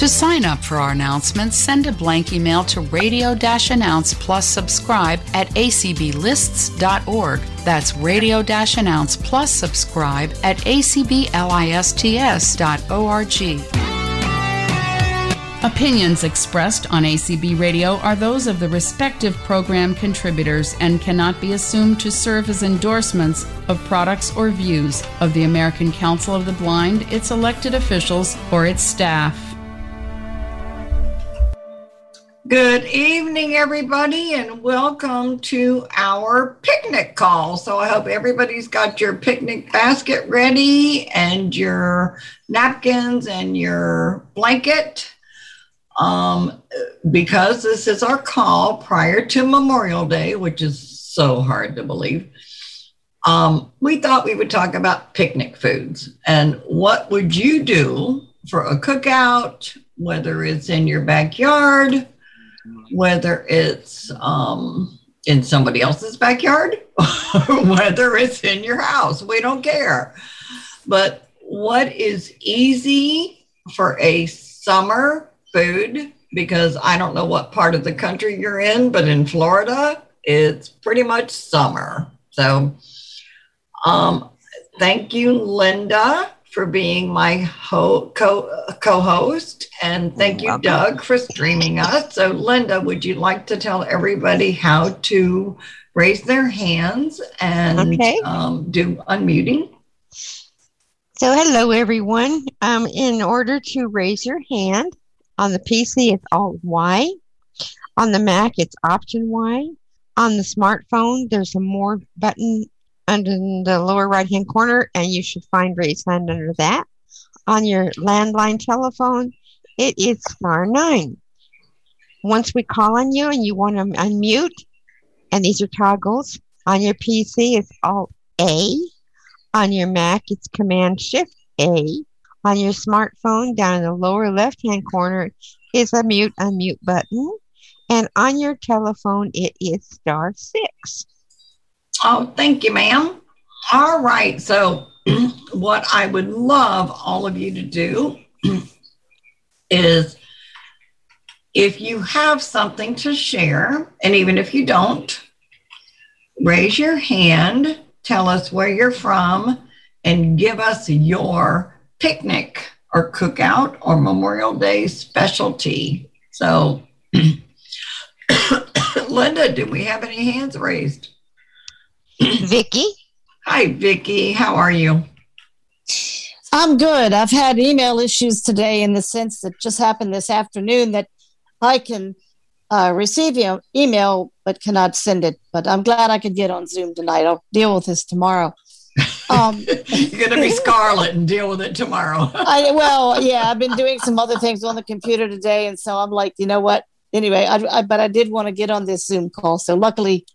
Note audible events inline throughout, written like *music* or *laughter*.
To sign up for our announcements, send a blank email to radio announce plus subscribe at acblists.org. That's radio announce plus subscribe at acblists.org. Opinions expressed on ACB Radio are those of the respective program contributors and cannot be assumed to serve as endorsements of products or views of the American Council of the Blind, its elected officials, or its staff. Good evening, everybody, and welcome to our picnic call. So, I hope everybody's got your picnic basket ready and your napkins and your blanket um, because this is our call prior to Memorial Day, which is so hard to believe. Um, we thought we would talk about picnic foods and what would you do for a cookout, whether it's in your backyard, whether it's um, in somebody else's backyard, *laughs* whether it's in your house. We don't care. But what is easy for a summer food because I don't know what part of the country you're in, but in Florida, it's pretty much summer. So, um, thank you, Linda, for being my ho- co host. And thank you, Doug, for streaming us. So, Linda, would you like to tell everybody how to raise their hands and okay. um, do unmuting? So, hello, everyone. Um, in order to raise your hand, on the PC, it's Alt Y. On the Mac, it's Option Y. On the smartphone, there's a More button under the lower right hand corner, and you should find Raise Hand under that. On your landline telephone, it is star nine. Once we call on you and you want to unmute, and these are toggles, on your PC, it's Alt A. On your Mac, it's Command Shift A. On your smartphone, down in the lower left hand corner is a mute unmute button. And on your telephone, it is star six. Oh, thank you, ma'am. All right. So, *clears throat* what I would love all of you to do *clears throat* is if you have something to share, and even if you don't, raise your hand, tell us where you're from, and give us your picnic or cookout or Memorial Day specialty. So, *clears throat* Linda, do we have any hands raised? Vicky. Hi, Vicky. How are you? I'm good. I've had email issues today in the sense that just happened this afternoon that I can uh, receive email but cannot send it. But I'm glad I could get on Zoom tonight. I'll deal with this tomorrow. Um, *laughs* You're going to be scarlet and deal with it tomorrow. *laughs* I, well, yeah, I've been doing some other things on the computer today, and so I'm like, you know what? Anyway, I, I but I did want to get on this Zoom call, so luckily,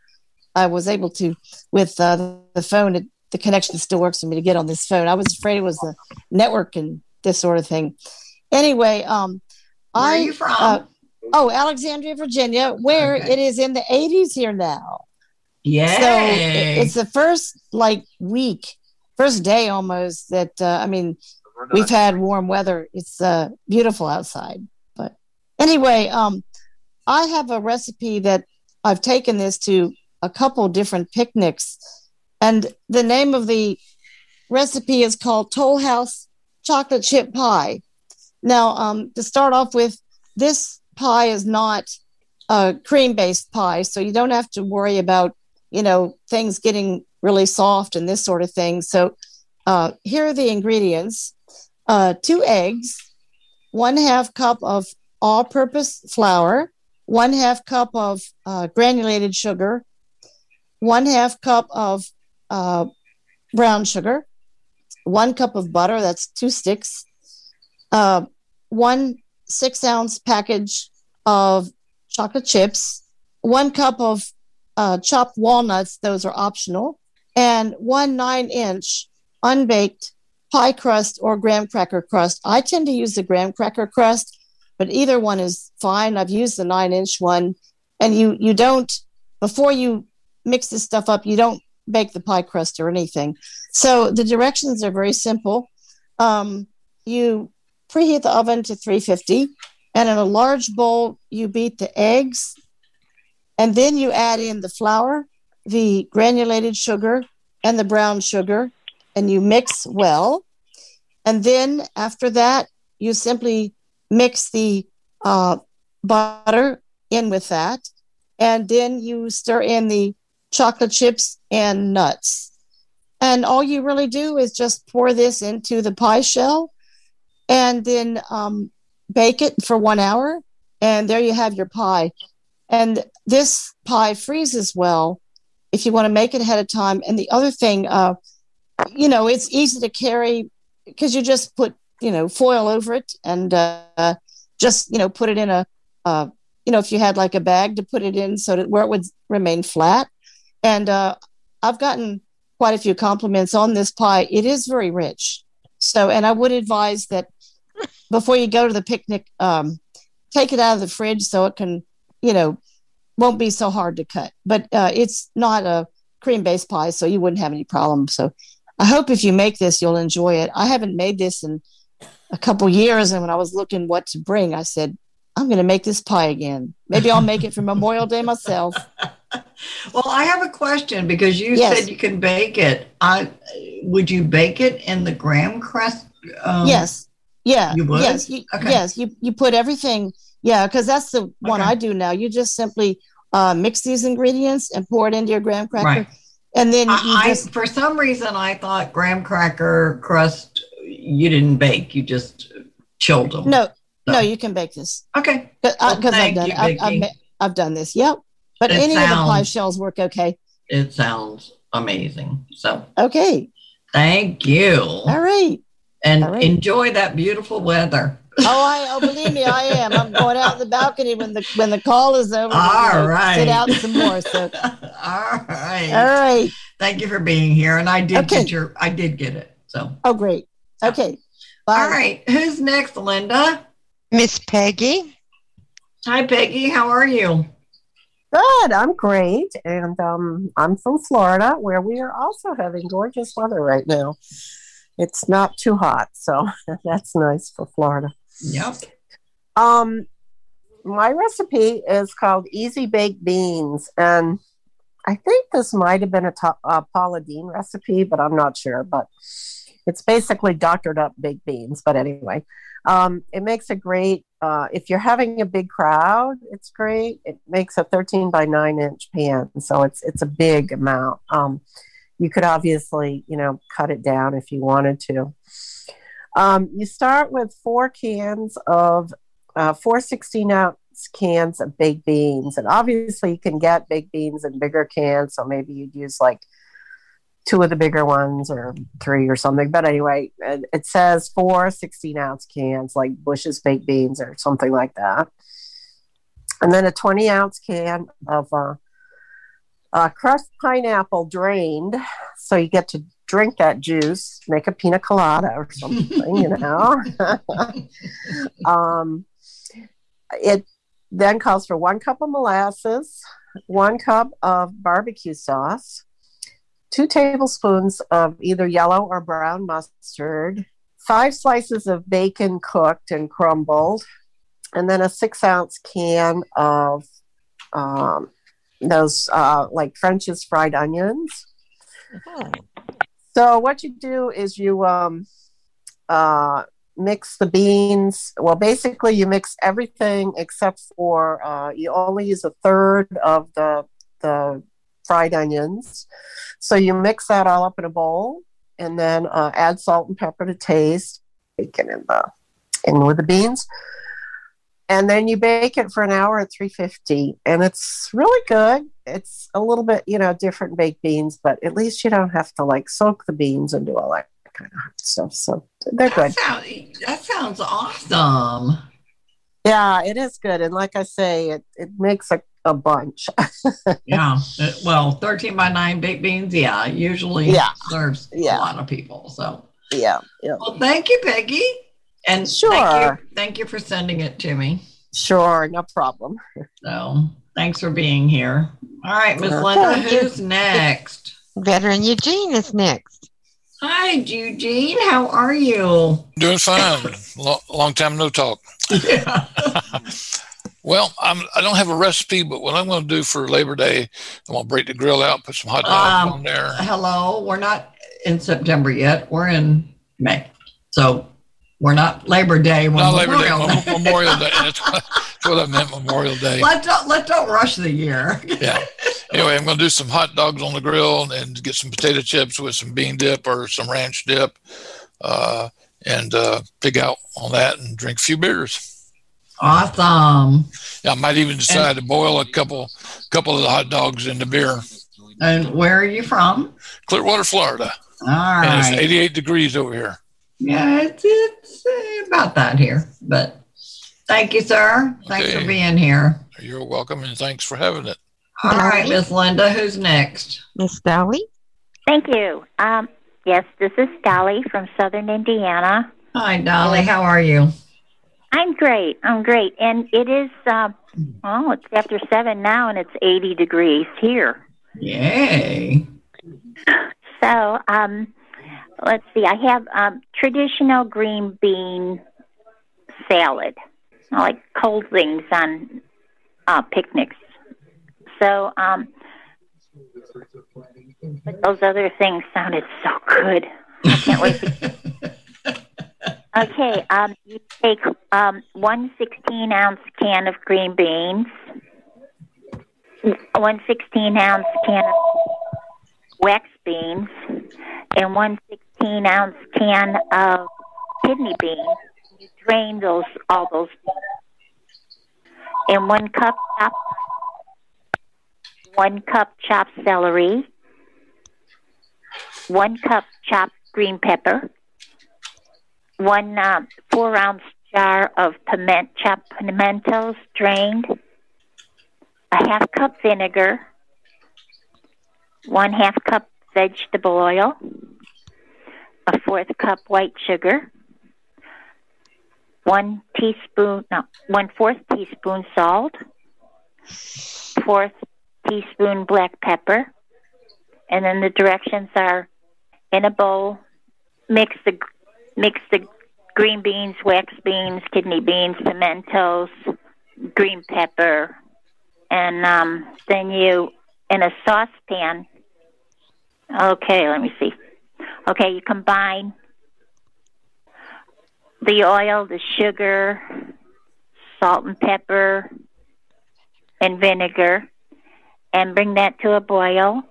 I was able to with uh, the phone. It, the connection still works for me to get on this phone. I was afraid it was the network and this sort of thing. Anyway, um, where I, are you from? Uh, oh, Alexandria, Virginia, where okay. it is in the 80s here now. Yeah. So it's the first like week, first day almost that uh, I mean, we've had warm weather. It's uh, beautiful outside. But anyway, um, I have a recipe that I've taken this to a couple different picnics, and the name of the recipe is called Toll House Chocolate Chip Pie. Now, um, to start off with, this pie is not a cream based pie, so you don't have to worry about you know, things getting really soft and this sort of thing. So uh, here are the ingredients uh, two eggs, one half cup of all purpose flour, one half cup of uh, granulated sugar, one half cup of uh, brown sugar, one cup of butter, that's two sticks, uh, one six ounce package of chocolate chips, one cup of uh, chopped walnuts, those are optional, and one nine inch unbaked pie crust or graham cracker crust. I tend to use the graham cracker crust, but either one is fine. I've used the nine inch one, and you you don't before you mix this stuff up, you don't bake the pie crust or anything. So the directions are very simple. Um, you preheat the oven to 350. And in a large bowl, you beat the eggs. And then you add in the flour, the granulated sugar, and the brown sugar, and you mix well. And then after that, you simply mix the uh, butter in with that. And then you stir in the chocolate chips and nuts. And all you really do is just pour this into the pie shell and then um, bake it for one hour. And there you have your pie. And this pie freezes well if you want to make it ahead of time. And the other thing, uh, you know, it's easy to carry because you just put, you know, foil over it and uh, just, you know, put it in a, uh, you know, if you had like a bag to put it in so that where it would remain flat. And uh, I've gotten quite a few compliments on this pie. It is very rich. So, and I would advise that before you go to the picnic, um, take it out of the fridge so it can, you know, won't be so hard to cut. But uh, it's not a cream based pie, so you wouldn't have any problem. So I hope if you make this, you'll enjoy it. I haven't made this in a couple years, and when I was looking what to bring, I said, I'm going to make this pie again. Maybe I'll make it for Memorial Day myself. *laughs* well, I have a question because you yes. said you can bake it. I would you bake it in the graham crust? Um, yes. Yeah. You would? Yes. You, okay. Yes. You you put everything. Yeah, because that's the one okay. I do now. You just simply uh, mix these ingredients and pour it into your graham cracker. Right. And then I, just, I, for some reason, I thought graham cracker crust you didn't bake. You just chilled them. No, so. no, you can bake this. Okay. Because well, I've done you, I've, I've, I've, done this. Yep. But it any sounds, of the pie shells work okay. It sounds amazing. So okay. Thank you. All right. And All right. enjoy that beautiful weather. oh, I oh, believe me, I am. I'm going out in the balcony when the when the call is over. All right, sit out some more. So, *laughs* all right, all right. Thank you for being here, and I did okay. get your, I did get it. So, oh, great. Okay, Bye. all right. Who's next, Linda? Miss Peggy. Hi, Peggy. How are you? Good. I'm great, and um, I'm from Florida, where we are also having gorgeous weather right now. It's not too hot, so *laughs* that's nice for Florida. Yep. Um, my recipe is called Easy Baked Beans, and I think this might have been a, to- Paula Deen recipe, but I'm not sure. But it's basically doctored up baked beans. But anyway, um, it makes a great. Uh, if you're having a big crowd, it's great. It makes a 13 by 9 inch pan, so it's it's a big amount. Um, you could obviously, you know, cut it down if you wanted to. Um, you start with four cans of uh, four 16 ounce cans of baked beans. And obviously, you can get baked beans in bigger cans. So maybe you'd use like two of the bigger ones or three or something. But anyway, it says four 16 ounce cans, like Bush's baked beans or something like that. And then a 20 ounce can of uh, uh, crushed pineapple drained. So you get to drink that juice, make a pina colada or something, you know. *laughs* um, it then calls for one cup of molasses, one cup of barbecue sauce, two tablespoons of either yellow or brown mustard, five slices of bacon cooked and crumbled, and then a six ounce can of um, those uh, like French's fried onions. So what you do is you um, uh, mix the beans. Well, basically, you mix everything except for uh, you only use a third of the the fried onions. So you mix that all up in a bowl, and then uh, add salt and pepper to taste. Bacon in the in with the beans. And then you bake it for an hour at 350 and it's really good. It's a little bit you know different baked beans but at least you don't have to like soak the beans and do all that kind of stuff. So they're that good. sounds, that sounds awesome. Yeah it is good. And like i say it, it makes a, a bunch *laughs* yeah uh, well 13 by 9 baked beans yeah usually yeah. serves yeah. a lot of people so yeah, yeah. well thank you peggy and sure. Thank you, thank you for sending it to me. Sure, no problem. So thanks for being here. All right, Miss Linda, who's next? Veteran Eugene is next. Hi, Eugene. How are you? Doing fine. Long, long time no talk. Yeah. *laughs* *laughs* Well, I'm, I don't have a recipe, but what I'm going to do for Labor Day, I'm going to break the grill out, put some hot dogs Um, on there. Hello. We're not in September yet. We're in May. So we're not Labor Day. We're Not Labor Day, Memorial Memorial Day. That's *laughs* what, that's what I meant, Memorial Day. Let's don't, let's don't rush the year. Yeah. Anyway, I'm going to do some hot dogs on the grill and get some potato chips with some bean dip or some ranch dip, uh, and uh, pig out on that and drink a few beers. Awesome. Yeah, I might even decide to boil a couple, couple of the hot dogs in the beer. And where are you from? Clearwater, Florida, All right. and it's 88 degrees over here. Yeah, it's, it's uh, about that here. But thank you, sir. Thanks Okay. for being here. You're welcome, and thanks for having it. All right, Miss Linda, who's next? Miss Dolly. Thank you. Um, yes, this is Dolly from Southern Indiana. Hi, Dolly. How are you? I'm great. I'm great. And it is, uh, well, it's after seven now and it's 80 degrees here. Yay. *laughs* So, um, let's see. I have um, traditional green bean salad. I like cold things on uh, picnics. So, um, but those other things sounded so good. I can't wait to *laughs* Okay, um, you take um, one 16 ounce can of green beans, one 16 ounce can of wax beans, and one 16 ounce can of kidney beans. You drain those all those, and one cup chopped, one cup chopped celery, one cup chopped green pepper one um, four ounce jar of piment, chopped pimentos drained, a half cup vinegar, one half cup vegetable oil, a fourth cup white sugar, one teaspoon, no, one fourth teaspoon salt, fourth teaspoon black pepper, and then the directions are in a bowl, mix the mix the green beans, wax beans, kidney beans, pimentos, green pepper, and um, then you in a saucepan. Okay, let me see. Okay, you combine the oil, the sugar, salt and pepper, and vinegar, and bring that to a boil.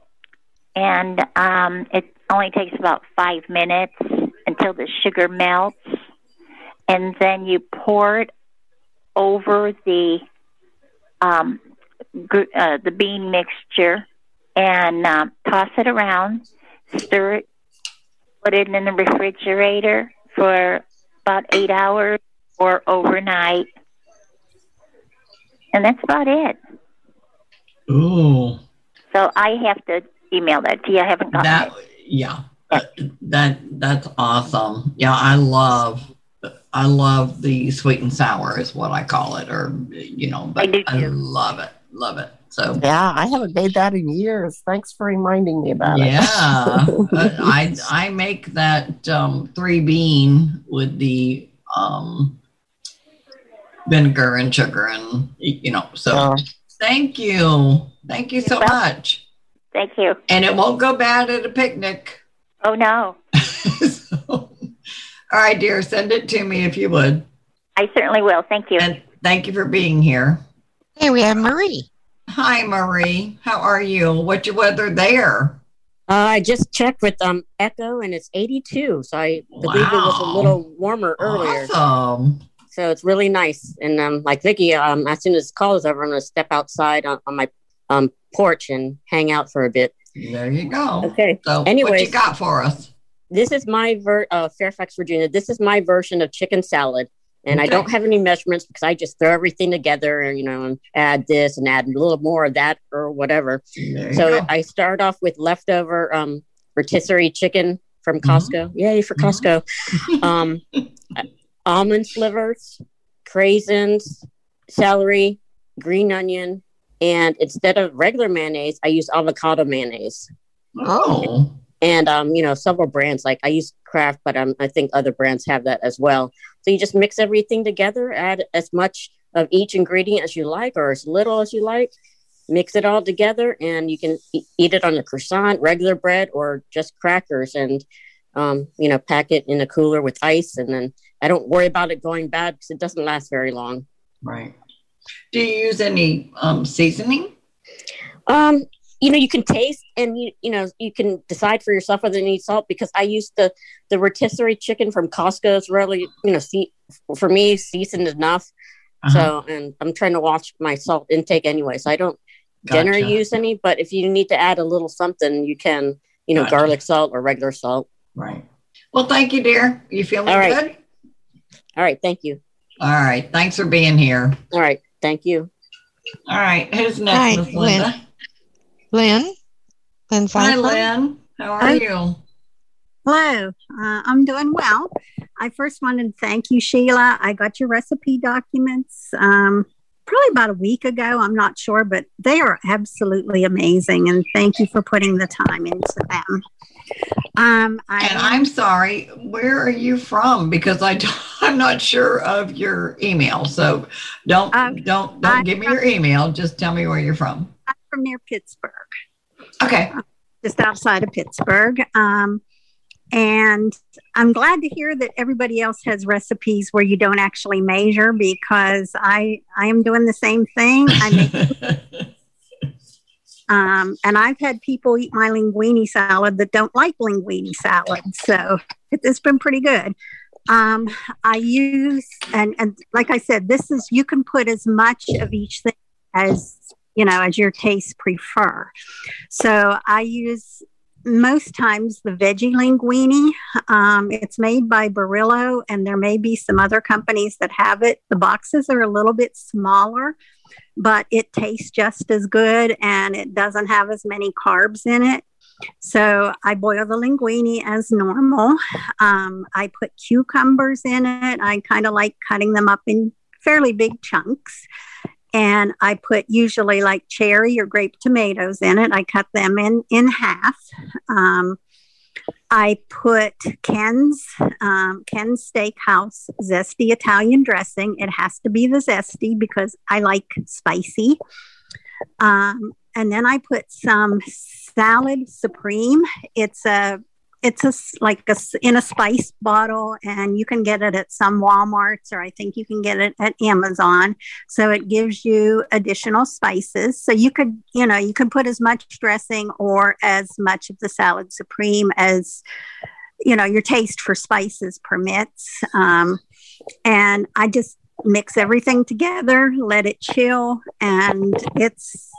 And um, it only takes about five minutes until the sugar melts, and then you pour it over the um, gr- uh, the bean mixture and um, toss it around. Stir it, put it in the refrigerator for about eight hours or overnight, and that's about it. Ooh, So I have to email that to you. I haven't gotten that it. yeah, uh, that that's awesome. Yeah, I love I love the sweet and sour is what I call it, or you know, but I do I love it, love it. So Yeah, I haven't made that in years. Thanks for reminding me about yeah, it. Yeah, *laughs* I I make that um, three bean with the um, vinegar and sugar and you know. So Oh, thank you, thank you so much. Thank you. And it won't go bad at a picnic. Oh no, *laughs* so, all right, dear, send it to me if you would. I certainly will. Thank you. And thank you for being here. Hey, we have Marie. Hi, Marie. How are you? What's your weather there? Uh, I just checked with um Echo and it's 82, so I believe it was a little warmer earlier. Awesome. So it's really nice. And um, like Vicky, um, as soon as the call is over, I'm going to step outside on, on my um porch and hang out for a bit. There you go. Okay. So, what you got for us? This is my ver uh, Fairfax, Virginia. This is my version of chicken salad. And I don't have any measurements because I just throw everything together and, you know, and add this and add a little more of that or whatever. So go. I start off with leftover um, rotisserie chicken from Mm-hmm. Costco. Yay for Costco. um, *laughs* almond slivers, craisins, celery, green onion, and instead of regular mayonnaise, I use avocado mayonnaise. oh, and um, you know several brands. Like I use Kraft, but um, I think other brands have that as well. So you just mix everything together, add as much of each ingredient as you like, or as little as you like. Mix it all together, and you can e- eat it on a croissant, regular bread, or just crackers, and um, you know, pack it in a cooler with ice, and then I don't worry about it going bad because it doesn't last very long. Right. Do you use any um, seasoning? Um, you know, you can taste and you you know you can decide for yourself whether you need salt because I use the the rotisserie chicken from Costco. It's really you know see for me seasoned enough. Uh-huh. So and I'm trying to watch my salt intake anyway, so I don't generally use any. But if you need to add a little something, you can you know Gotcha. garlic salt or regular salt. Right. Well, thank you, dear. You feeling All right. good? All right, thank you. All right. Thanks for being here. All right, thank you. All right. Who's next, Hi, Miss Linda? Lynn. Lynn Hi, Lynn. How are Hi. you? Hello, uh, I'm doing well. I first wanted to thank you, Sheila. I got your recipe documents um, probably about a week ago. I'm not sure, but they are absolutely amazing. And thank you for putting the time into them. Um, I And I'm sorry. Where are you from? Because I don't, *laughs* I'm not sure of your email. So don't Uh, don't don't I'm give me your email. Just tell me where you're from. I'm from near Pittsburgh. Okay. just outside of Pittsburgh. Um, and I'm glad to hear that everybody else has recipes where you don't actually measure because I I am doing the same thing. I make, *laughs* um, and I've had people eat my linguine salad that don't like linguine salad, so it, it's been pretty good. Um, I use and and like I said, this is you can put as much of each thing as you know as your tastes prefer. So I use most times the veggie linguine. Um, it's made by Barilla, and there may be some other companies that have it. The boxes are a little bit smaller, but it tastes just as good and it doesn't have as many carbs in it. So I boil the linguine as normal. Um, I put cucumbers in it. I kind of like cutting them up in fairly big chunks and I put usually like cherry or grape tomatoes in it. I cut them in in half. Um, I put Ken's um, Ken's Steakhouse zesty Italian dressing. It has to be the zesty because I like spicy. Um, and then I put some salad supreme. It's a it's a like a in a spice bottle, and you can get it at some WalMarts, or I think you can get it at Amazon. So it gives you additional spices. So you could, you know, you can put as much dressing or as much of the salad supreme as, you know, your taste for spices permits. Um, and I just mix everything together, let it chill, and it's.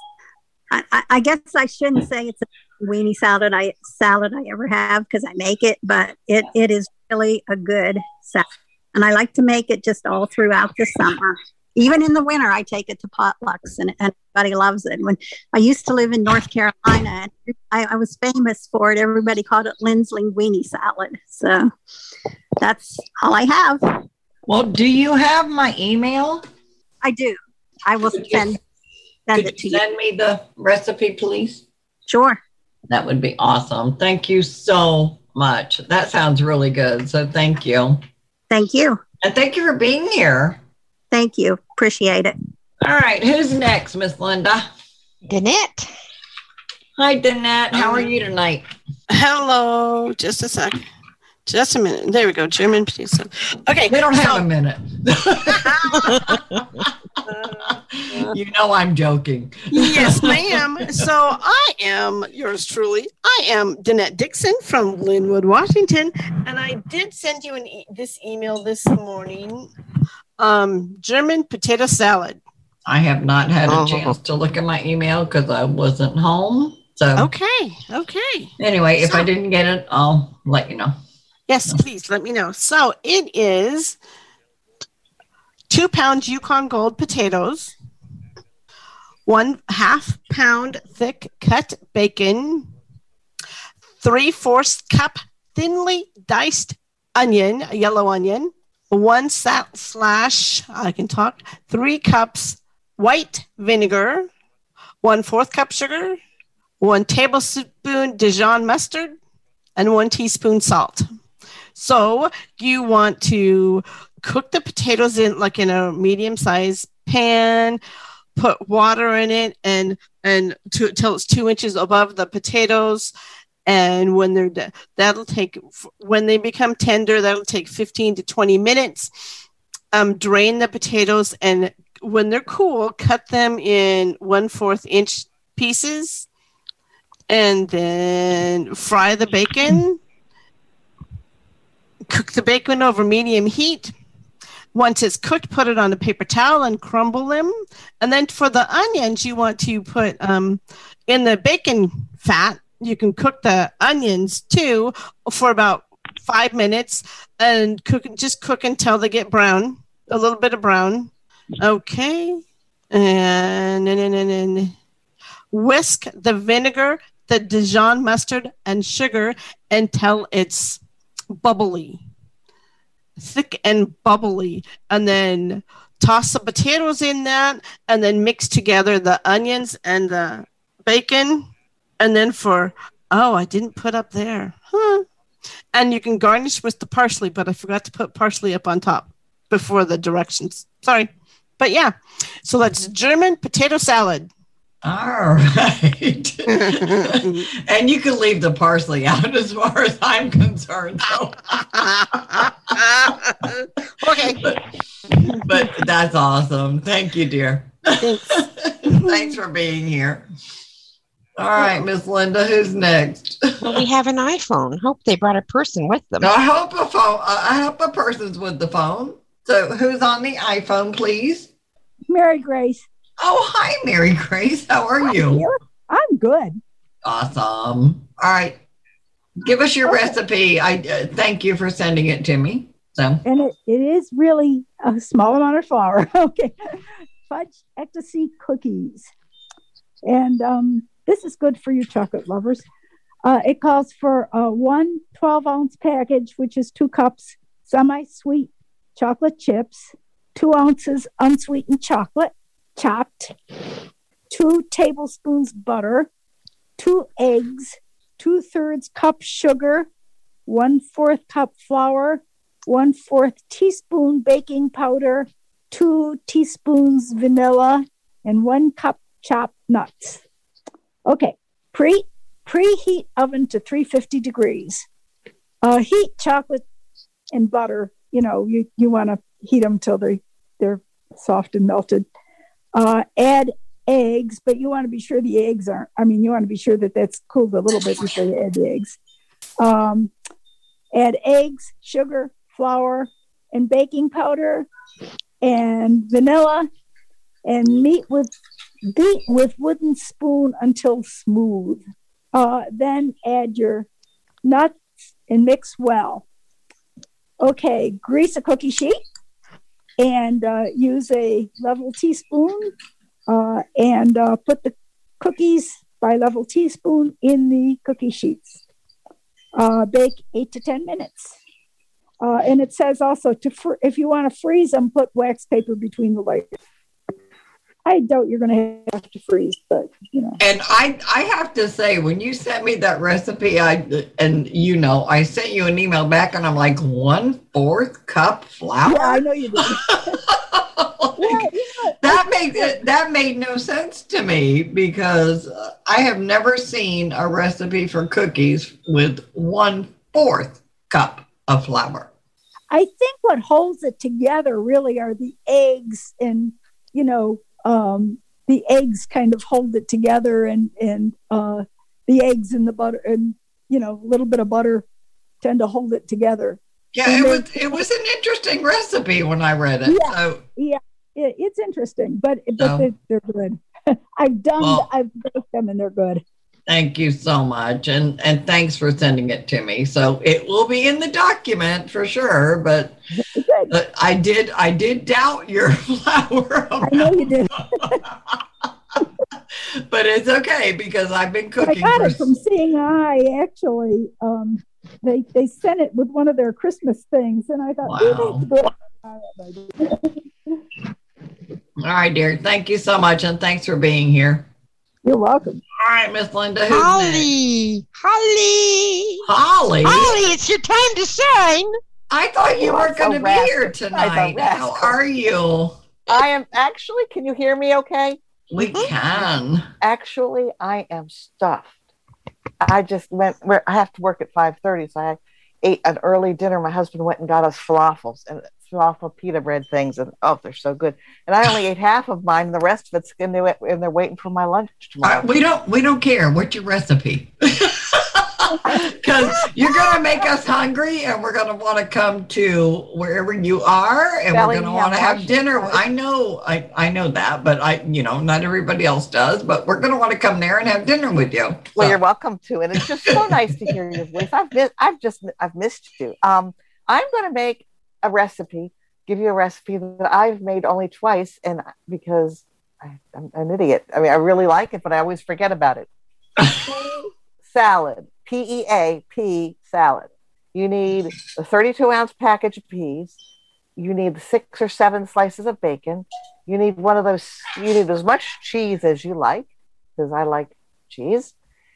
I, I- I guess I shouldn't say it's a weenie salad I salad I ever have because I make it, but it, it is really a good salad. And I like to make it just all throughout the summer. Even in the winter, I take it to potlucks and, and everybody loves it. When I used to live in North Carolina, and I, I was famous for it. Everybody called it Lynn's Linguine salad. So that's all I have. Well, do you have my email? I do. I will send send Could it to you you. send me the recipe, please? Sure. That would be awesome. Thank you so much. That sounds really good. So thank you. Thank you. And thank you for being here. Thank you. Appreciate it. All right. Who's next, Miss Linda? Danette. Hi, Danette. How are you tonight? Hello, just a sec. Just a minute. There we go. German pizza. Okay. We don't have so- a minute. *laughs* you know I'm joking. yes, ma'am. So I am yours truly. I am Danette Dixon from Lynnwood, Washington, and I did send you an e- this email this morning. Um, German potato salad. I have not had a Uh-huh. chance to look at my email because I wasn't home. So Okay. Okay. anyway, if I didn't get it, I'll let you know. Yes, please let me know. So it is two pound Yukon Gold potatoes, one half pound thick cut bacon, three fourths cup thinly diced onion, yellow onion, one sa- slash, I can talk, three cups white vinegar, one fourth cup sugar, one tablespoon Dijon mustard, and one teaspoon salt. So you want to cook the potatoes in like in a medium sized pan, put water in it and and to, till it's two inches above the potatoes. And when they're de- that'll take when they become tender, that'll take 15 to 20 minutes. Um, drain the potatoes and when they're cool, cut them in one fourth inch pieces and then fry the bacon. Cook the bacon over medium heat. Once it's cooked, put it on a paper towel and crumble them. And then for the onions, you want to put um, in the bacon fat. You can cook the onions too for about five minutes and cook just cook until they get brown, a little bit of brown. Okay. And, and, and, and, and whisk the vinegar, the Dijon mustard, and sugar until it's bubbly, thick and bubbly. And then toss the potatoes in that and then mix together the onions and the bacon. And then for, oh, I didn't put up there. Huh. And you can garnish with the parsley, but I forgot to put parsley up on top before the directions. Sorry. But yeah, so that's mm-hmm. German potato salad. All right. *laughs* and you can leave the parsley out as far as I'm concerned. So. *laughs* okay. But, but, that's awesome. Thank you, dear. Thanks. *laughs* Thanks for being here. All right, Miss Linda, who's next? Well, we have an iPhone. Hope they brought a person with them. I hope a phone. I hope a person's with the phone. So, who's on the iPhone, please? Mary Grace. Oh, hi, Mary Grace. How are you? I'm good. Awesome. All right. Give us your okay. recipe. I uh, thank you for sending it to me. So, and it, it is really a small amount of flour. *laughs* okay. Fudge ecstasy cookies. And um, this is good for you chocolate lovers. Uh, it calls for a one 12 ounce package, which is two cups semi sweet chocolate chips, two ounces unsweetened chocolate, chopped, two tablespoons butter, two eggs, two thirds cup sugar, one fourth cup flour, one fourth teaspoon baking powder, two teaspoons vanilla, and one cup chopped nuts. Okay, pre preheat oven to 350 degrees. Uh, heat chocolate and butter. You know, you, you want to heat them till they they're soft and melted. Uh, add eggs, but you want to be sure the eggs aren't. I mean, you want to be sure that that's cooled a little bit before you add the eggs. Um, add eggs, sugar, flour, and baking powder, and vanilla, and meat with beat with wooden spoon until smooth. Uh, then add your nuts and mix well. Okay, grease a cookie sheet and uh, use a level teaspoon uh, and uh, put the cookies by level teaspoon in the cookie sheets. Uh, bake eight to 10 minutes. Uh, and it says also to fr- if you want to freeze them, put wax paper between the layers. I doubt you're going to have to freeze, but you know. And I, I have to say, when you sent me that recipe, I and you know, I sent you an email back, and I'm like, one fourth cup flour. Yeah, I know you did. *laughs* like, yeah, that made that made no sense to me because I have never seen a recipe for cookies with one fourth cup of flour. I think what holds it together really are the eggs and you know um, the eggs kind of hold it together and and uh, the eggs and the butter and you know a little bit of butter tend to hold it together. Yeah and it was it was an interesting recipe when i read it yeah, so. yeah it, it's interesting but but so, they're, they're, good. *laughs* I've done well, i've baked them and they're good Thank you so much. And and thanks for sending it to me. So it will be in the document for sure, but, but I did I did doubt your *laughs* flour. I know you did. *laughs* but it's okay because I've been cooking. I got for... it from Seeing Eye actually. Um, they they sent it with one of their Christmas things, and I thought, wow. All right, dear. Thank you so much, and thanks for being here. You're welcome. All right, Miss Linda. Who's Holly. Holly. Holly. Holly, it's your time to shine. I thought you You were going to be here tonight. How are you? I am actually, can you hear me okay? We mm-hmm. can. Actually, I am stuffed. I just went where I have to work at 5:30, so I ate an early dinner. My husband went and got us falafels and falafel pita bread things, and oh, they're so good. And I only ate half of mine, and the rest of it's in there, and they're waiting for my lunch tomorrow. Uh, we don't. We don't care. What's your recipe? *laughs* Because you're going to make us hungry, and we're going to want to come to wherever you are, and we're going to want to have dinner. I know. I I know that, but I, you know, not everybody else does. But we're going to want to come there and have dinner with you. Well, So- you're welcome to, and it's just so nice to hear your voice. I've missed, I've just, I've missed you. Um, I'm going to make a recipe, give you a recipe that I've made only twice, and because I, I'm an idiot. I mean, I really like it, but I always forget about it. *laughs* Salad, P E A P salad. You need a 32 ounce package of peas. You need six or seven slices of bacon. You need one of those. You need as much cheese as you like, because I like cheese.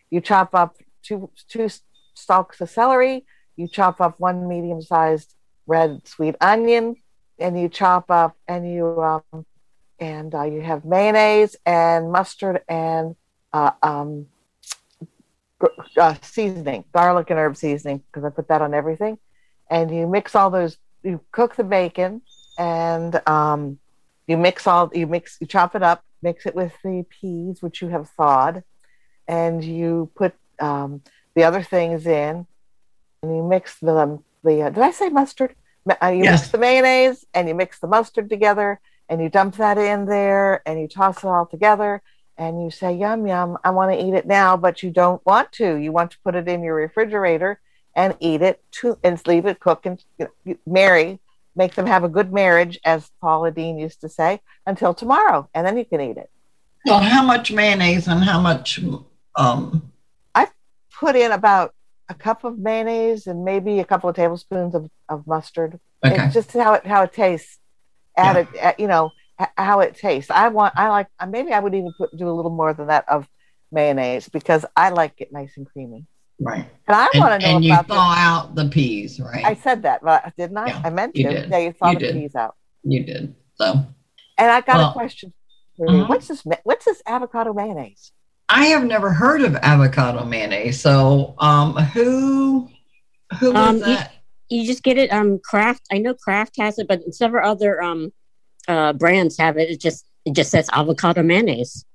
You chop up two two stalks of celery. You chop up one medium sized red sweet onion, and you chop up and you um, and uh, you have mayonnaise and mustard and uh, um, uh, seasoning, garlic and herb seasoning, because I put that on everything. And you mix all those. You cook the bacon, and um, you mix all. You mix. You chop it up. Mix it with the peas, which you have thawed, and you put um, the other things in, and you mix the the. Uh, did I say mustard? Ma- Uh, you Yes. mix the mayonnaise and you mix the mustard together, and you dump that in there, and you toss it all together, and you say, "Yum yum! I want to eat it now," but you don't want to. You want to put it in your refrigerator and eat it to and leave it cook and you know, marry. Make them have a good marriage, as Paula Deen used to say, until tomorrow, and then you can eat it. well, how much mayonnaise and how much? Um, i put in about a cup of mayonnaise and maybe a couple of tablespoons of, of mustard. Okay. It's just how it how it tastes. Add it, uh, you know, how it tastes. I want. I like. uh, Maybe I would even put do a little more than that of mayonnaise because I like it nice and creamy. right. And I want to know and you about. thaw the, out the peas, right? I said that, but didn't I? Yeah, I meant you to. did. Yeah, you thaw You the did. peas out. you did. So And I got Well, a question for you. mhm. What's this? What's this avocado mayonnaise? I have never heard of avocado mayonnaise. So um, who who was Um, you- that? You just get it. Um, Kraft. I know Kraft has it, but several other um, uh, brands have it. It just it just says avocado mayonnaise.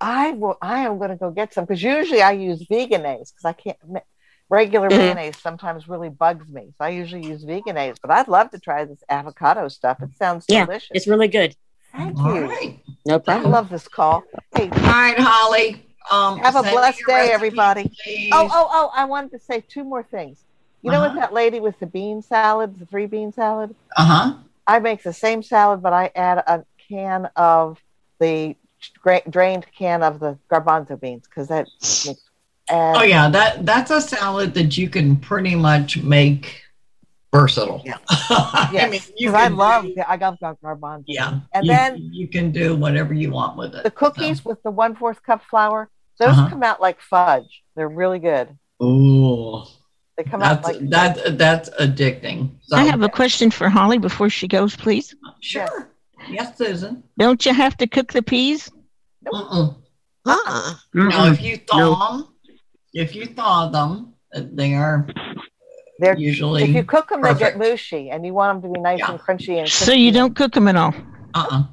I will. I am going to go get some because usually I use Vegenaise because I can't. ma- Regular Mhm. mayonnaise sometimes really bugs me, so I usually use Vegenaise. But I'd love to try this avocado stuff. It sounds Yeah, delicious. it's really good. Thank All you. right. No I problem. love this call. Hey, All right, Holly. Um, have a blessed day, recipe, everybody. please. Oh, oh, oh! I wanted to say two more things. You know, Uh-huh. with that lady with the bean salad, the three bean salad, Uh huh. I make the same salad, but I add a can of the dra- drained can of the garbanzo beans because that makes. And Oh yeah, that that's a salad that you can pretty much make versatile. Yeah. *laughs* I mean, you because I love do- I love gar- garbanzo. yeah, and you, then you can do whatever you want with it. the cookies with the one fourth cup flour, those Uh-huh. come out like fudge. They're really good. Ooh, They come out that's like that that's addicting. So, I have a question for Holly before she goes, please. sure. Yes, Susan. Don't you have to cook the peas? Mm-mm. Uh-uh. No, if you thaw them, if you thaw them, they are they're usually if you cook them, they get mushy, and you want them to be nice Yeah. and crunchy and. So you don't cook them at all? uh-uh.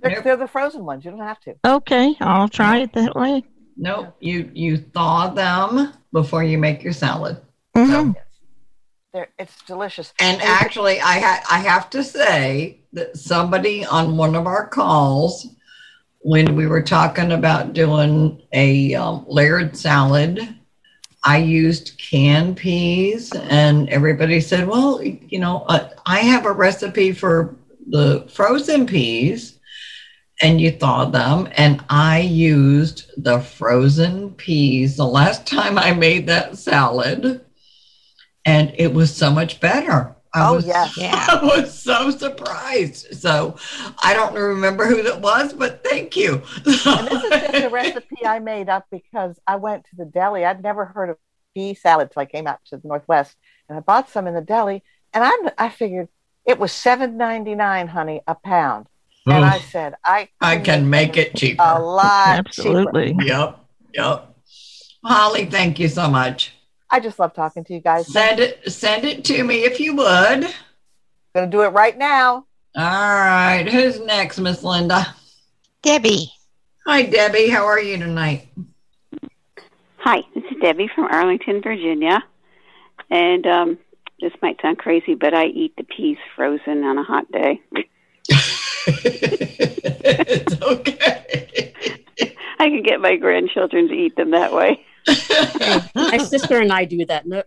They're, Nope. they're the frozen ones. You don't have to. Okay, I'll try it that way. Nope. You you thaw them before you make your salad. Mm-hmm. They're it's delicious. And actually, I ha- I have to say that somebody on one of our calls, when we were talking about doing a um, layered salad, I used canned peas, and everybody said, "Well, you know, uh, I have a recipe for the frozen peas." And you thaw them, and I used the frozen peas the last *laughs* time I made that salad and it was so much better. I Oh, was, yes. *laughs* I was so surprised. So I don't remember who that was, but thank you. And this is just a recipe I made up because I went to the deli. I'd never heard of pea salad till I came out to the Northwest, and I bought some in the deli. And I I figured it was seven ninety nine, honey, a pound. And I said, I I can make it cheaper. a lot *laughs* Absolutely. cheaper. Yep. Yep. Holly, thank you so much. I just love talking to you guys. Send it send it to me if you would. Gonna do it right now. All right. Who's next, Miss Linda? Debbie. Hi, Debbie. How are you tonight? Hi, this is Debbie from Arlington, Virginia. And um, this might sound crazy, but I eat the peas frozen on a hot day. *laughs* it's okay. *laughs* I can get my grandchildren to eat them that way. *laughs* My sister and I do that. No,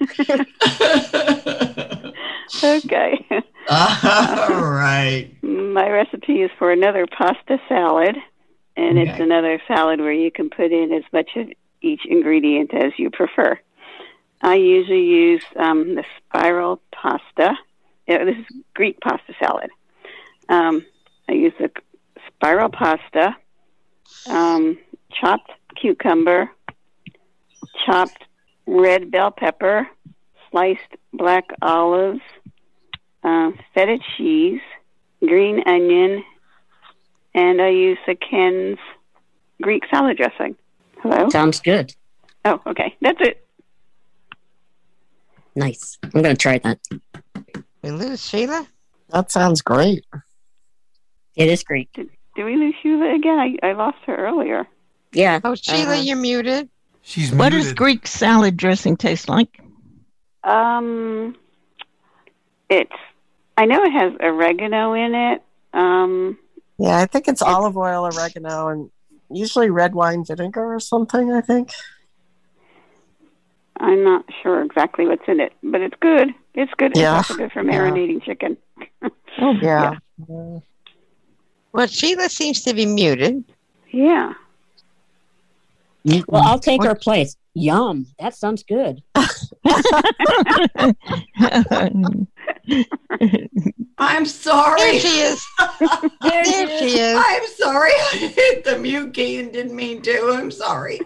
*laughs* Okay. All right. My recipe is for another pasta salad, and it's another salad where you can put in as much of each ingredient as you prefer. I usually use um, the spiral pasta. Yeah, this is Greek pasta salad. Um, I use the spiral pasta, um, chopped cucumber, chopped red bell pepper, sliced black olives, uh, feta cheese, green onion, and I use the Ken's Greek salad dressing. Hello? sounds good. Oh, okay. That's it. Nice. I'm gonna try that. We lose Sheila? That sounds great. It is great. Did we lose Sheila again? I, I lost her earlier. Yeah. Oh, Sheila, Uh-huh. you're muted. She's muted. What does. Greek salad dressing taste like? Um, it's. I know it has oregano in it. Um, Yeah, I think it's olive oil, oregano, and usually red wine vinegar or something. I think. I'm not sure exactly what's in it, but it's good. It's good. It's Yeah. also good for Yeah. marinating chicken. *laughs* Oh yeah. Well, Sheila seems to be muted. Yeah. Well, I'll take her place. Yum. That sounds good. *laughs* I'm sorry. There she is. *laughs* there she is. I'm sorry. *laughs* I hit the mute key and didn't mean to. I'm sorry.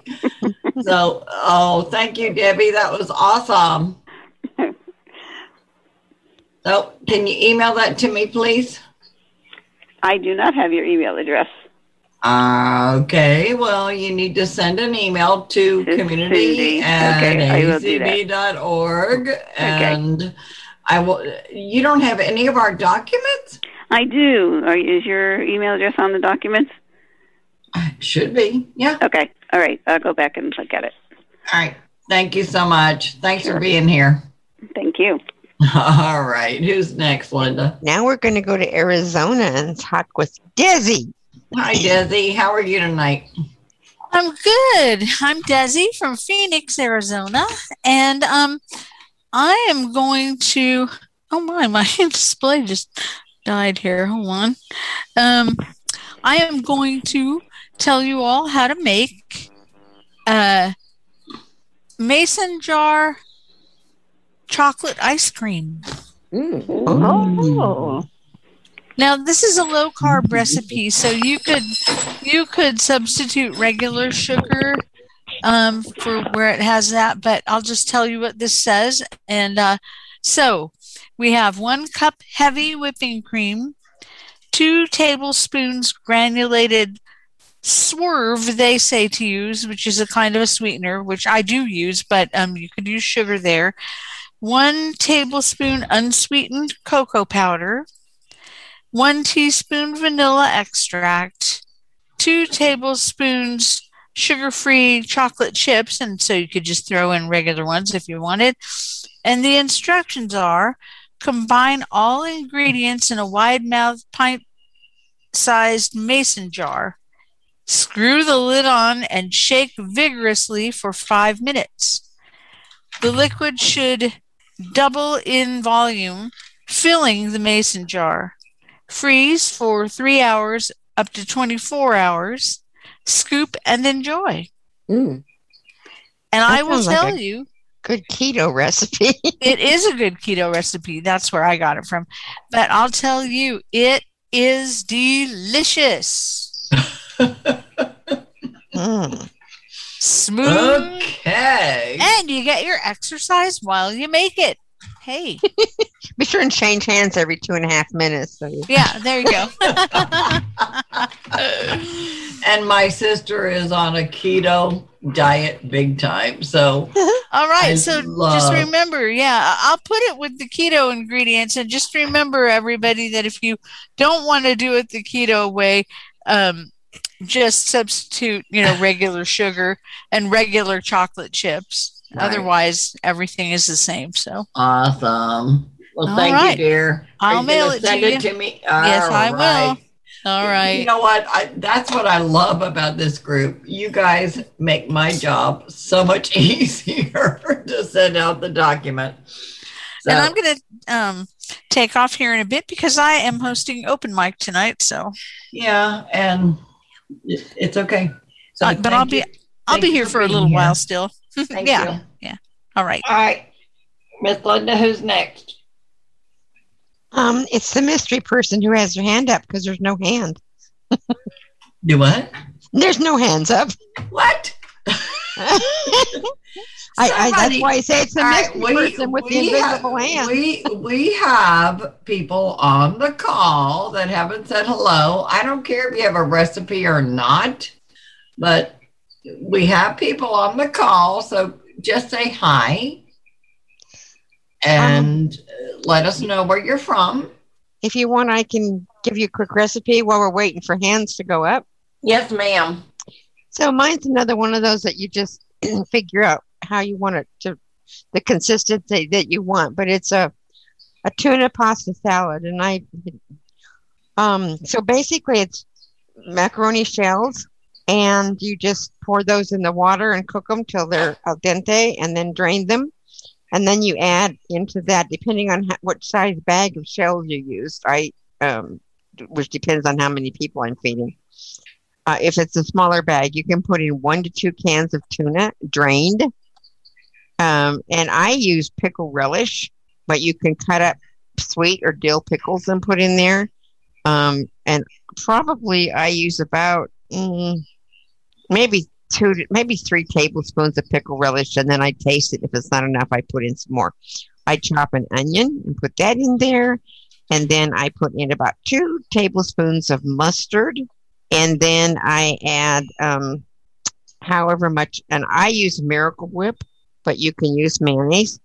so, oh, thank you, Debbie. That was awesome. So, can you email that to me, please? I do not have your email address. Uh, okay. Well, you need to send an email to community Cindy. at Okay, acb.org. And I will, you don't have any of our documents? I do. Are, is your email address on the documents? Should be. Yeah. Okay. All right. I'll go back and look at it. All right. Thank you so much. Thanks for being here. Thank you. *laughs* All right. Who's next, Linda? Now we're going to go to Arizona and talk with Desi. Hi, Desi. How are you tonight? I'm good. I'm Desi from Phoenix, Arizona, and um, I am going to. Oh my, my *laughs* display just died here. Hold on. Um, I am going to tell you all how to make a mason jar chocolate ice cream. Oh. Now this is a low carb recipe, so you could you could substitute regular sugar um, for where it has that, but I'll just tell you what this says. And uh, so we have one cup heavy whipping cream, two tablespoons granulated swerve they say to use, which is a kind of a sweetener, which I do use, but um, you could use sugar there. One tablespoon unsweetened cocoa powder, one teaspoon vanilla extract, two tablespoons sugar free chocolate chips, and so you could just throw in regular ones if you wanted. And the instructions are combine all ingredients in a wide mouth pint sized mason jar. Screw the lid on and shake vigorously for five minutes. The liquid should double in volume, filling the mason jar. Freeze for three hours up to 24 hours. Scoop and enjoy. Mm. And I will like tell you good keto recipe. *laughs* it is a good keto recipe. That's where I got it from. But I'll tell you, it is delicious. *laughs* Mm. Smooth. Okay. And you get your exercise while you make it. Hey. *laughs* Be sure and change hands every two and a half minutes. So you- Yeah, there you go. *laughs* *laughs* and my sister is on a keto diet big time. So All right. I so love- just remember, yeah, I- I'll put it with the keto ingredients. And just remember, everybody, that if you don't want to do it the keto way, um, just substitute, you know, regular *laughs* sugar and regular chocolate chips. Right. Otherwise, everything is the same. So, awesome. Well, All thank right. you, dear. I'll mail it to send you. it to me. Yes, All I will. all right. You know what? I, that's what I love about this group. You guys make my job so much *laughs* easier to send out the document. So, and I'm going to um, take off here in a bit because I am hosting open mic tonight. So, yeah, and it's okay. So, Uh, but I'll thank be you- I'll thank be here for a little here. while still. *laughs* Thank yeah, you. yeah. All right. All right, Miss Linda, who's next? Um, it's the mystery person who has their hand up because there's no hand. Do what? There's no hands up. What? *laughs* *laughs* I, I, that's why I say it's the All right, mystery person with the we have- invisible hand. We we have people on the call that haven't said hello. I don't care if you have a recipe or not, but we have people on the call, so just say hi and uh, let us know where you're from. If you want, I can give you a quick recipe while we're waiting for hands to go up. Yes, ma'am. So mine's another one of those that you just *clears throat* figure out how you want it to, the consistency that you want. But it's a a tuna pasta salad, and I um so basically it's macaroni shells, and you just pour those in the water and cook them till they're al dente, and then drain them. And then you add into that, depending on how, what size bag of shells you used. I, um, which depends on how many people I'm feeding. Uh, if it's a smaller bag, you can put in one to two cans of tuna drained. Um, and I use pickle relish, but you can cut up sweet or dill pickles and put in there. Um, and probably I use about mm, maybe two, maybe three tablespoons of pickle relish, and then I taste it. If it's not enough, I put in some more. I chop an onion and put that in there, and then I put in about two tablespoons of mustard, and then I add um, however much, and I use Miracle Whip, but you can use mayonnaise.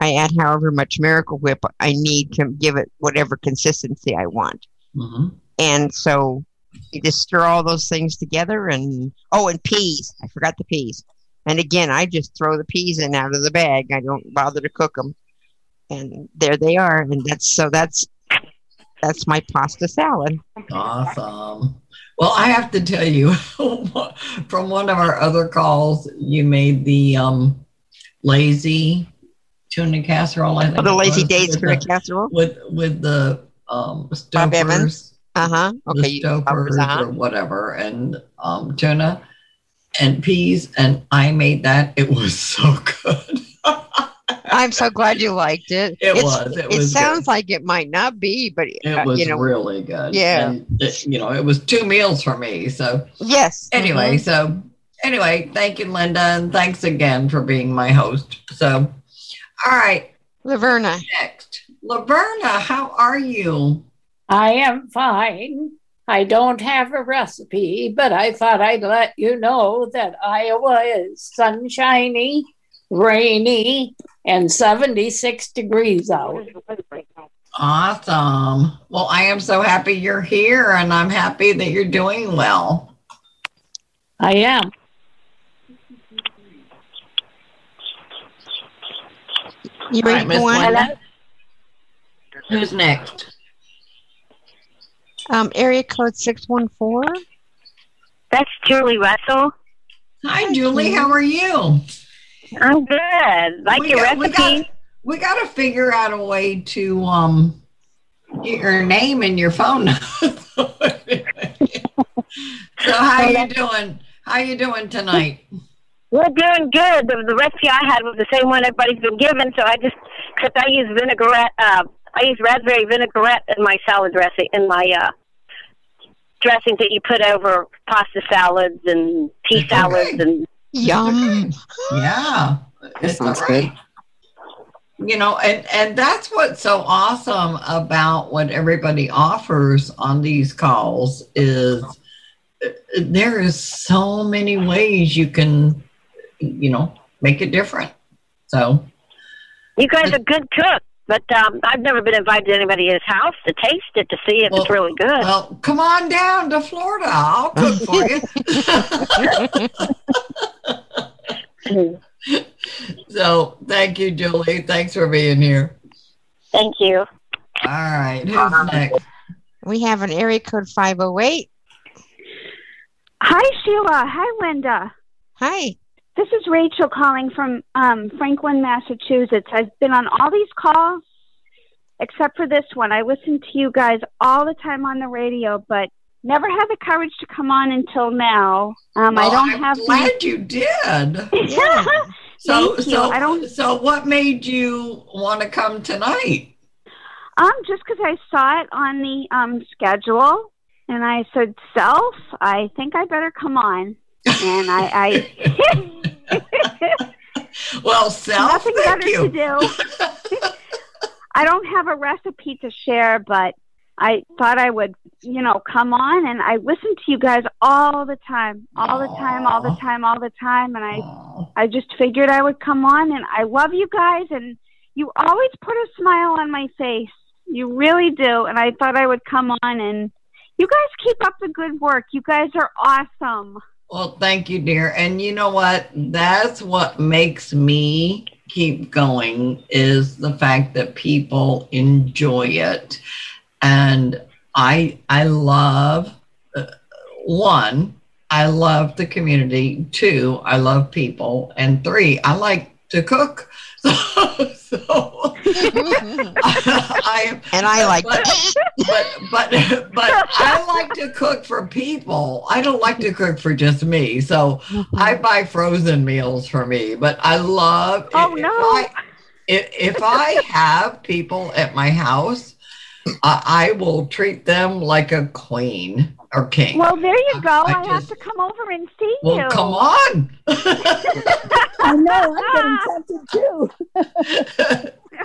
I add however much Miracle Whip I need to give it whatever consistency I want. Mhm. And so you just stir all those things together and oh and peas. I forgot the peas. And again, I just throw the peas in out of the bag. I don't bother to cook them. And there they are. And that's so that's that's my pasta salad. Awesome. Well, I have to tell you, *laughs* from one of our other calls, you made the um, lazy tuna casserole. I think Oh, the Lazy Days tuna the- casserole? with with the um, Bob Uh huh. Okay. Stouffer's uh-huh. or whatever, and um, tuna and peas, and I made that. It was *laughs* so good. I'm so glad you liked it. It It's- was. It It, was sounds like it might not be, but It uh, was you know, really good. Yeah. And it, you know, it was two meals for me. So yes. anyway, Mhm. so anyway, thank you, Linda, and thanks again for being my host. So, all right, Laverna. next, Laverna, how are you? I am fine. I don't have a recipe, but I thought I'd let you know that Iowa is sunshiny, rainy, and 76 degrees out. Awesome. Well, I am so happy you're here, and I'm happy that you're doing well. I am. You All ready right, for one? Linda. Who's next? Um, area code six one four. That's Julie Russell. Hi, Julie. How are you? I'm good. Like We your got- we recipe? got- We got to figure out a way to um get your name and your phone. number. *laughs* so how you doing? How you doing tonight? We're doing good. The, the recipe I had was the same one everybody's been given, so I just, except I use vinaigrette, uh, I use raspberry vinaigrette in my salad dressing, in my uh, dressings that you put over pasta salads and tea salads and Yum. Yeah. It's sounds great. You know, and and that's what's so awesome about what everybody offers on these calls is uh, there is so many ways you can, you know, make it different. So You guys are good cooks, but um, I've never been invited to anybody's house to taste it to see if it's really good. Well, come on down to Florida. I'll cook *laughs* for you. *laughs* so thank you, Julie. Thanks for being here. Thank you. All right. Who's next? We have an area code 508. Hi, Sheila. Hi, Linda. Hi. This is Rachel calling from um, Franklin, Massachusetts. I've been on all these calls except for this one. I listen to you guys all the time on the radio, but never had the courage to come on until now. Um, I don't I'm have. glad you did. *laughs* Yeah. So, Thank you. so I don't. So, what made you want to come tonight? Um, just because I saw it on the um schedule, and I said, "Self, I think I better come on." And I, I *laughs* Well, self, nothing better you. to do. *laughs* I don't have a recipe to share, but I thought I would, you know, come on and I listen to you guys all the time, all the time, all the time, all the time, and I, I just figured I would come on, and I love you guys, and you always put a smile on my face. You really do, and I thought I would come on and. You guys keep up the good work. You guys are awesome. Well, thank you, dear. And you know what? That's what makes me keep going is the fact that people enjoy it. And I I love uh, one, I love the community. Two, I love people. And three, I like to cook. So, so *laughs* I And I like but, but but but I like to cook for people. I don't like to cook for just me. So uh-huh. I buy frozen meals for me. But I love. Oh, if no. I, if, if I have people at my house, I, I will treat them like a queen or king. Well, there you go. I I, have to come over and see Well, you. come on. *laughs* I know. I'm getting ah. tempted too.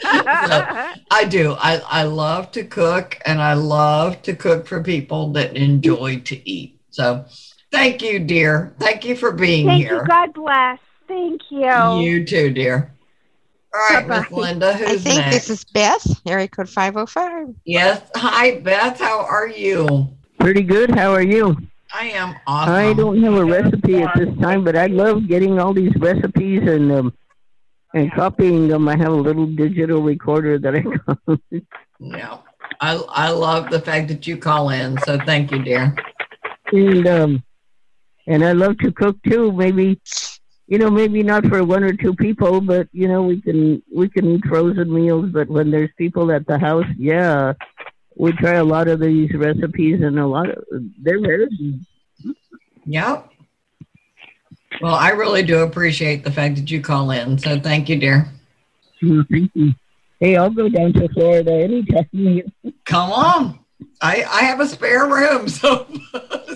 *laughs* I do. I, I love to cook and I love to cook for people that enjoy to eat. So thank you, dear. Thank you for being Thank here. you. God bless. Thank you. You too, dear. All right, Miss Bye-bye. Linda, I think next? this is Beth, area code 505. Yes. Hi, Beth. How are you? Pretty good. How are you? I am awesome. I don't have a recipe at this time, but I love getting all these recipes and um, and copying them. I have a little digital recorder that I *laughs* got. Yeah. I, I love the fact that you call in. So thank you, dear. and um, and I love to cook too. Maybe you know, maybe not for one or two people, but you know, we can we can eat frozen meals. But when there's people at the house, yeah, we try a lot of these recipes, and a lot of they're very Yep. Well, I really do appreciate the fact that you call in. So thank you, dear. Mm, Thank you. Hey, I'll go down to Florida anytime. Come on. I, I have a spare room, so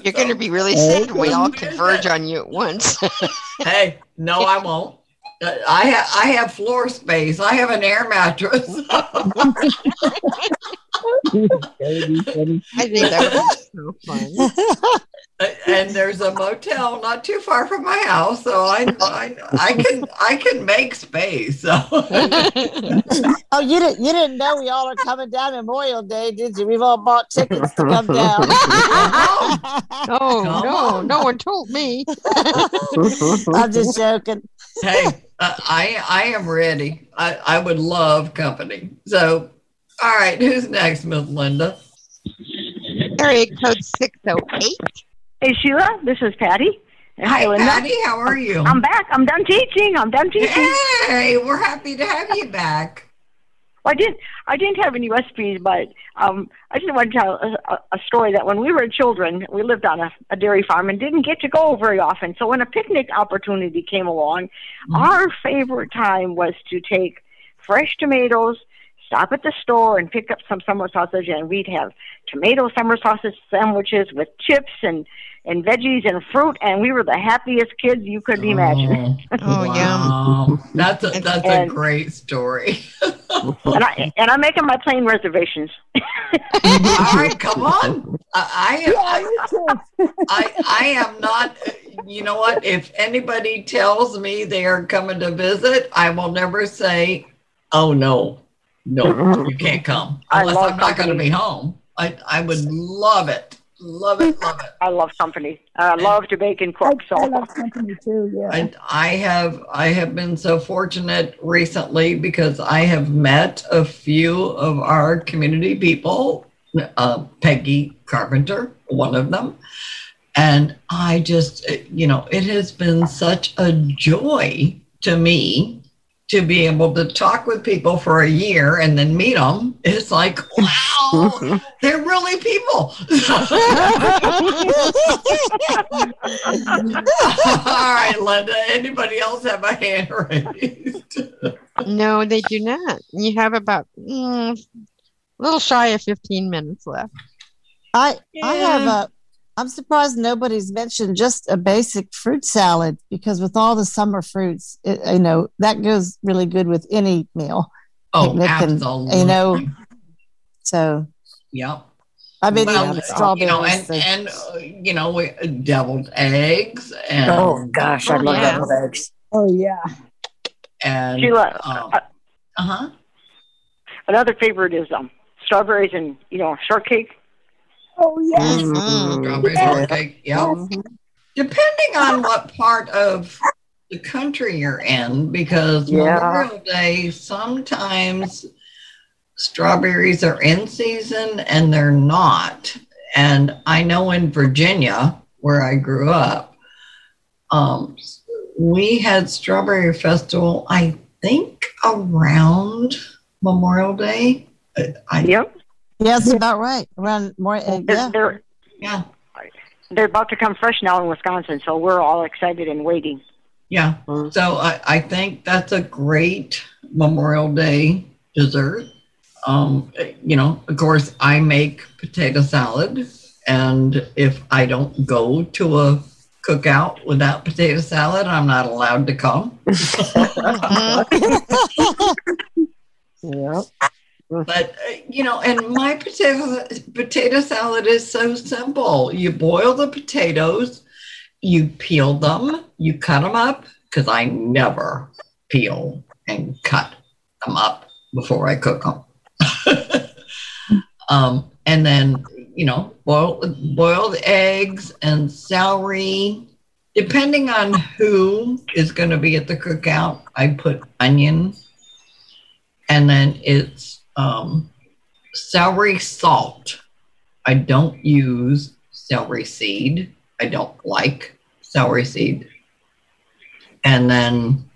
You're going to be really sad when we all converge on you at once. hey, no, I won't. I have I have floor space. I have an air mattress. *laughs* I think that would be so fun. and there's a motel not too far from my house, so I I, I can I can make space. *laughs* So Oh, you didn't you didn't know we all are coming down Memorial Day, did you? We've all bought tickets to come down. *laughs* Oh, Come no, on. no one told me. I'm just joking. Hey, uh, I I am ready. I I would love company. So, all right, who's next, Miss Linda? Area code 608. Hey, Sheila, this is Patty. Hi, Linda. Patty. How are you? I'm back. I'm done teaching. I'm done teaching. Hey, we're happy to have you back. Well, I didn't. I didn't have any recipes, but um, I just want to tell a, a, story that when we were children, we lived on a, a dairy farm and didn't get to go very often. So when a picnic opportunity came along, mm-hmm. our favorite time was to take fresh tomatoes, stop at the store and pick up some summer sausage, and we'd have tomato summer sausage sandwiches with chips and and veggies and fruit, and we were the happiest kids you could mm. imagine. *laughs* Oh, wow. That's a, that's a great story. *laughs* and I and I'm making my plane reservations. *laughs* All right, come on. I, I, I, I, I am not. You know what? If anybody tells me they are coming to visit, I will never say, "Oh no, no, *laughs* you can't come," I unless love I'm not going to be home. I, I would love it, love it, love it. I love company. I love to bake and cook. So I love company too. Yeah. I, I have I have been so fortunate recently because I have met a few of our community people, uh, Peggy Carpenter, one of them, and I just you know it has been such a joy to me to be able to talk with people for a year and then meet them. It's like *laughs* wow, they're really people. *laughs* All right, Linda. Anybody else have a hand raised? No, they do not. You have about mm, a little shy of 15 minutes left. I I have a. I'm surprised nobody's mentioned just a basic fruit salad because with all the summer fruits, it, you know that goes really good with any meal. Oh, Picnic and, you know, so Yep. I mean, well, yeah, strawberries. you know, and, so- and uh, you know, we, deviled eggs and Oh, gosh, I love yeah. deviled eggs. Oh yeah. And Sheila, uh huh. Another favorite is um strawberries and you know shortcake. Oh yes. Mm-hmm. Strawberry shortcake. Yep. Depending on what part of the country you're in, because Yeah. Memorial Day sometimes strawberries are in season and they're not. And I know in Virginia, where I grew up, um, we had Strawberry Festival, I think around Memorial Day. I, I, yep. Yeah, that's about right. Around more, uh, yeah. They're, yeah. They're about to come fresh now in Wisconsin, so we're all excited and waiting. Yeah. So I, I think that's a great Memorial Day dessert. Um, you know, of course, I make potato salad, and if I don't go to a cookout without potato salad, I'm not allowed to come. *laughs* *laughs* Yep. But uh, you know, and my potato potato salad is so simple. You boil the potatoes, you peel them, you cut them up because I never peel and cut them up before I cook them. *laughs* um, and then you know, boil boiled eggs and celery. Depending on who is going to be at the cookout, I put onion, and then it's um, celery salt. I don't use celery seed. I don't like celery seed. And then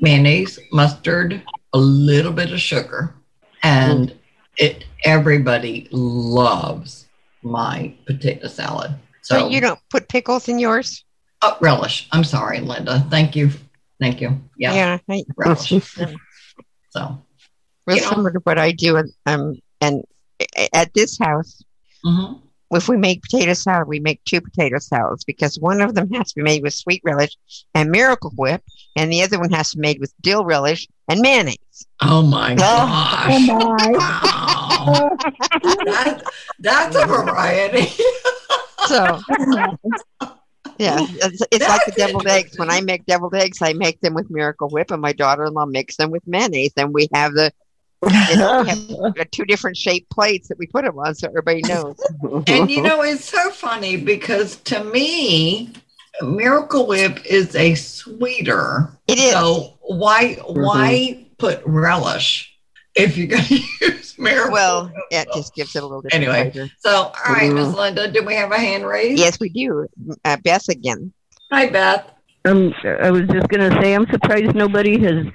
mayonnaise, mustard, a little bit of sugar, and it. Everybody loves my potato salad. So But you don't put pickles in yours? uh, relish. I'm sorry, Linda. Thank you. Thank you. Yeah. Yeah. I, Relish. *laughs* So real you know. similar to what I do. And, um, and at this house, Mhm. if we make potato salad, we make two potato salads because one of them has to be made with sweet relish and Miracle Whip, and the other one has to be made with dill relish and mayonnaise. Oh my gosh. Oh That, that's a variety. So, yeah, it's, it's like the deviled eggs. When I make deviled eggs, I make them with Miracle Whip, and my daughter-in-law makes them with mayonnaise. And we have the you know, we have *laughs* two different shaped plates that we put them on, so everybody knows. and you know, it's so funny because to me, Miracle Whip is a sweeter. It is. So why why put relish if you're going *laughs* to use Miracle? Whip? Well, it just gives it a little different Anyway, flavor. so all right, Miss Linda, do we have a hand raised? Yes, we do. Uh, Beth again. Hi, Beth. Um, I was just gonna say, I'm surprised nobody has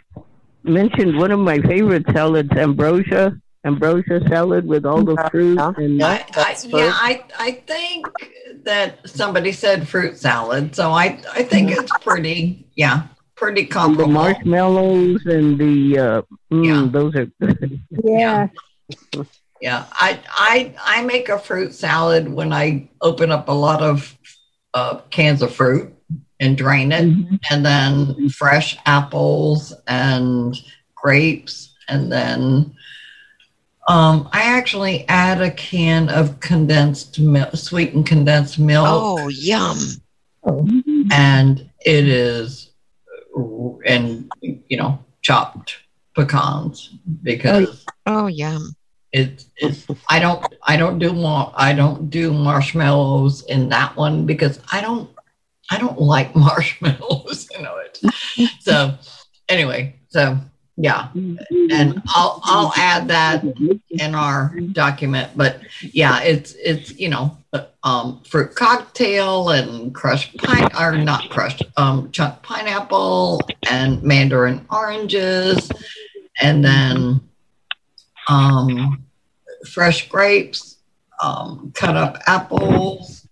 mentioned one of my favorite salads, ambrosia, ambrosia salad with all the fruit and I, I, yeah, I, I think that somebody said fruit salad, so I, I think it's pretty, yeah, pretty and the marshmallows and the uh, mm, those are good. *laughs* Yeah. Yeah, I, I, I make a fruit salad when I open up a lot of uh, cans of fruit and drain it, and then fresh apples and grapes, and then um, I actually add a can of condensed milk, sweetened condensed milk. Oh, yum. And it is, and you know, chopped pecans because Oh, yum. it, it I don't I don't do mar- I don't do marshmallows in that one because I don't I don't like *laughs* marshmallows you know it. *laughs* So anyway so yeah. And I'll I'll add that in our document but yeah it's it's you know um fruit cocktail and crushed pine or not crushed um chunk pineapple and mandarin oranges. And then um, fresh grapes, um, cut up apples,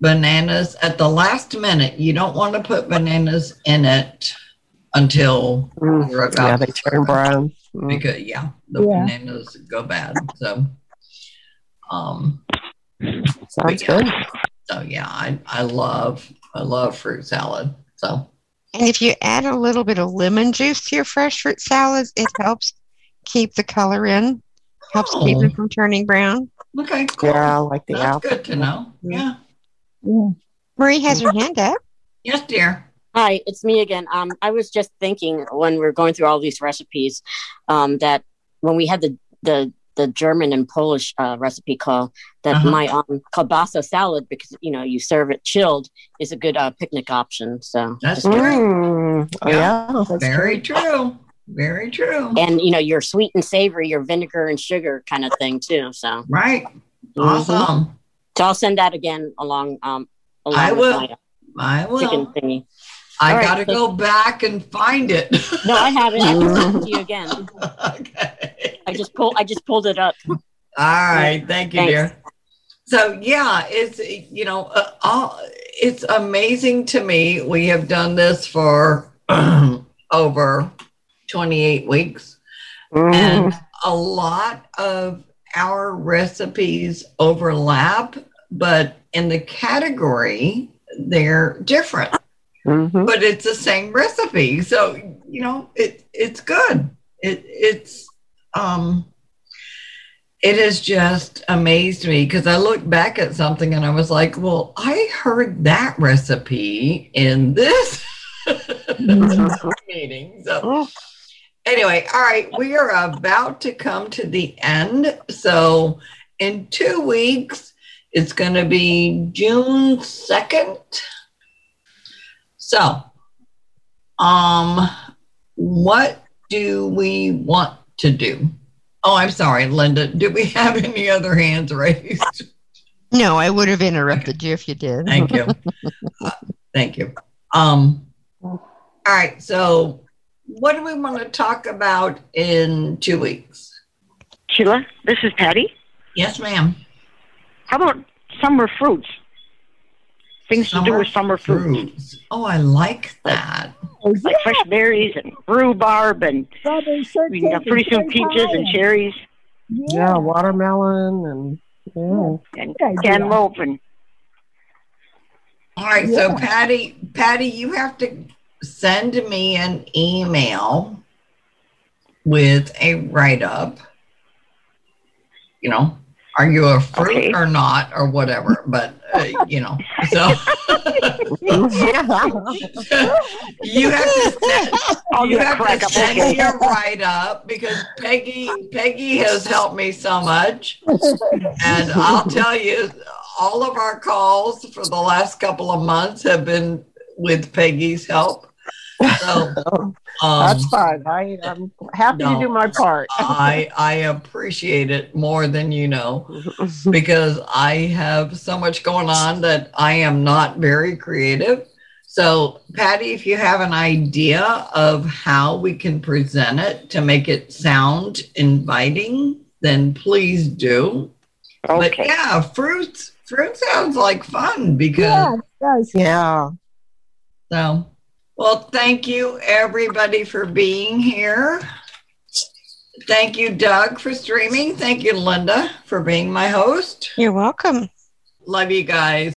bananas. At the last minute, you don't want to put bananas in it until you're about yeah, they turn brown. because yeah, the Yeah. bananas go bad. So, um, Sounds yeah. good. So yeah, I I love I love fruit salad. So And if you add a little bit of lemon juice to your fresh fruit salads, it helps keep the color in, helps keep Oh. it from turning brown. okay, Yeah, I like the that's apple. good to know. Yeah. Marie has her hand up. Yes, dear. Hi, it's me again. Um, I was just thinking when we are going through all these recipes, um, that when we had the the the German and Polish uh, recipe call, that Uh-huh. my um kielbasa salad because you know you serve it chilled is a good uh, picnic option. So That's just- true. Mm, oh, yeah, that's Very true. Very true. and you know your sweet and savory, your vinegar and sugar kind of thing too. So Right. Mhm. Awesome. So I'll send that again along. Um, along I will. my, uh, I will. thingy. I All right, got to so- go back and find it. No, I haven't. I can send it to you again. *laughs* okay. I just pulled. I just pulled it up. All right. Thank you, Thanks. dear. So, yeah, it's, you know, uh, all, it's amazing to me. We have done this for *clears throat* over 28 weeks, and a lot of our recipes overlap, but in the category, they're different. Mm-hmm. but it's the same recipe. So you know, it it's good. It it's um it has just amazed me because I looked back at something and I was like, well, I heard that recipe in this *laughs* meeting. So anyway, all right, we are about to come to the end. So in two weeks, it's going to be June 2nd. So, um, what do we want to do? Oh, I'm sorry, Linda. Do we *laughs* have any other hands raised? No, I would have interrupted you if you did. Thank you. Uh, *laughs* thank you. Um, all right. So, what do we want to talk about in two weeks? Sheila, this is Patty. Yes, ma'am. How about summer fruits? Things to do with summer fruits. Oh, I like that. Like fresh berries and rhubarb and Strawberry we can have pretty soon peaches and cherries Yeah, watermelon and yeah. and Good cantaloupe and All right, so Patty, Patty, you have to send me an email with a write up. You know, are you a fruit Okay. or not, or whatever? But uh, you know, so *laughs* you have to send, I'll you have to send okay. me a write up because Peggy Peggy has helped me so much, and I'll tell you, all of our calls for the last couple of months have been with Peggy's help. So *laughs* um, That's fine. I, I'm happy no. to do my part. *laughs* I I appreciate it more than you know *laughs* because I have so much going on that I am not very creative. So, Patty, if you have an idea of how we can present it to make it sound inviting, then please do. Okay. But yeah, fruits fruit sounds like fun because Yeah, it does. Yeah. so well, thank you everybody for being here. Thank you, Doug, for streaming. Thank you, Linda, for being my host. You're welcome. Love you guys.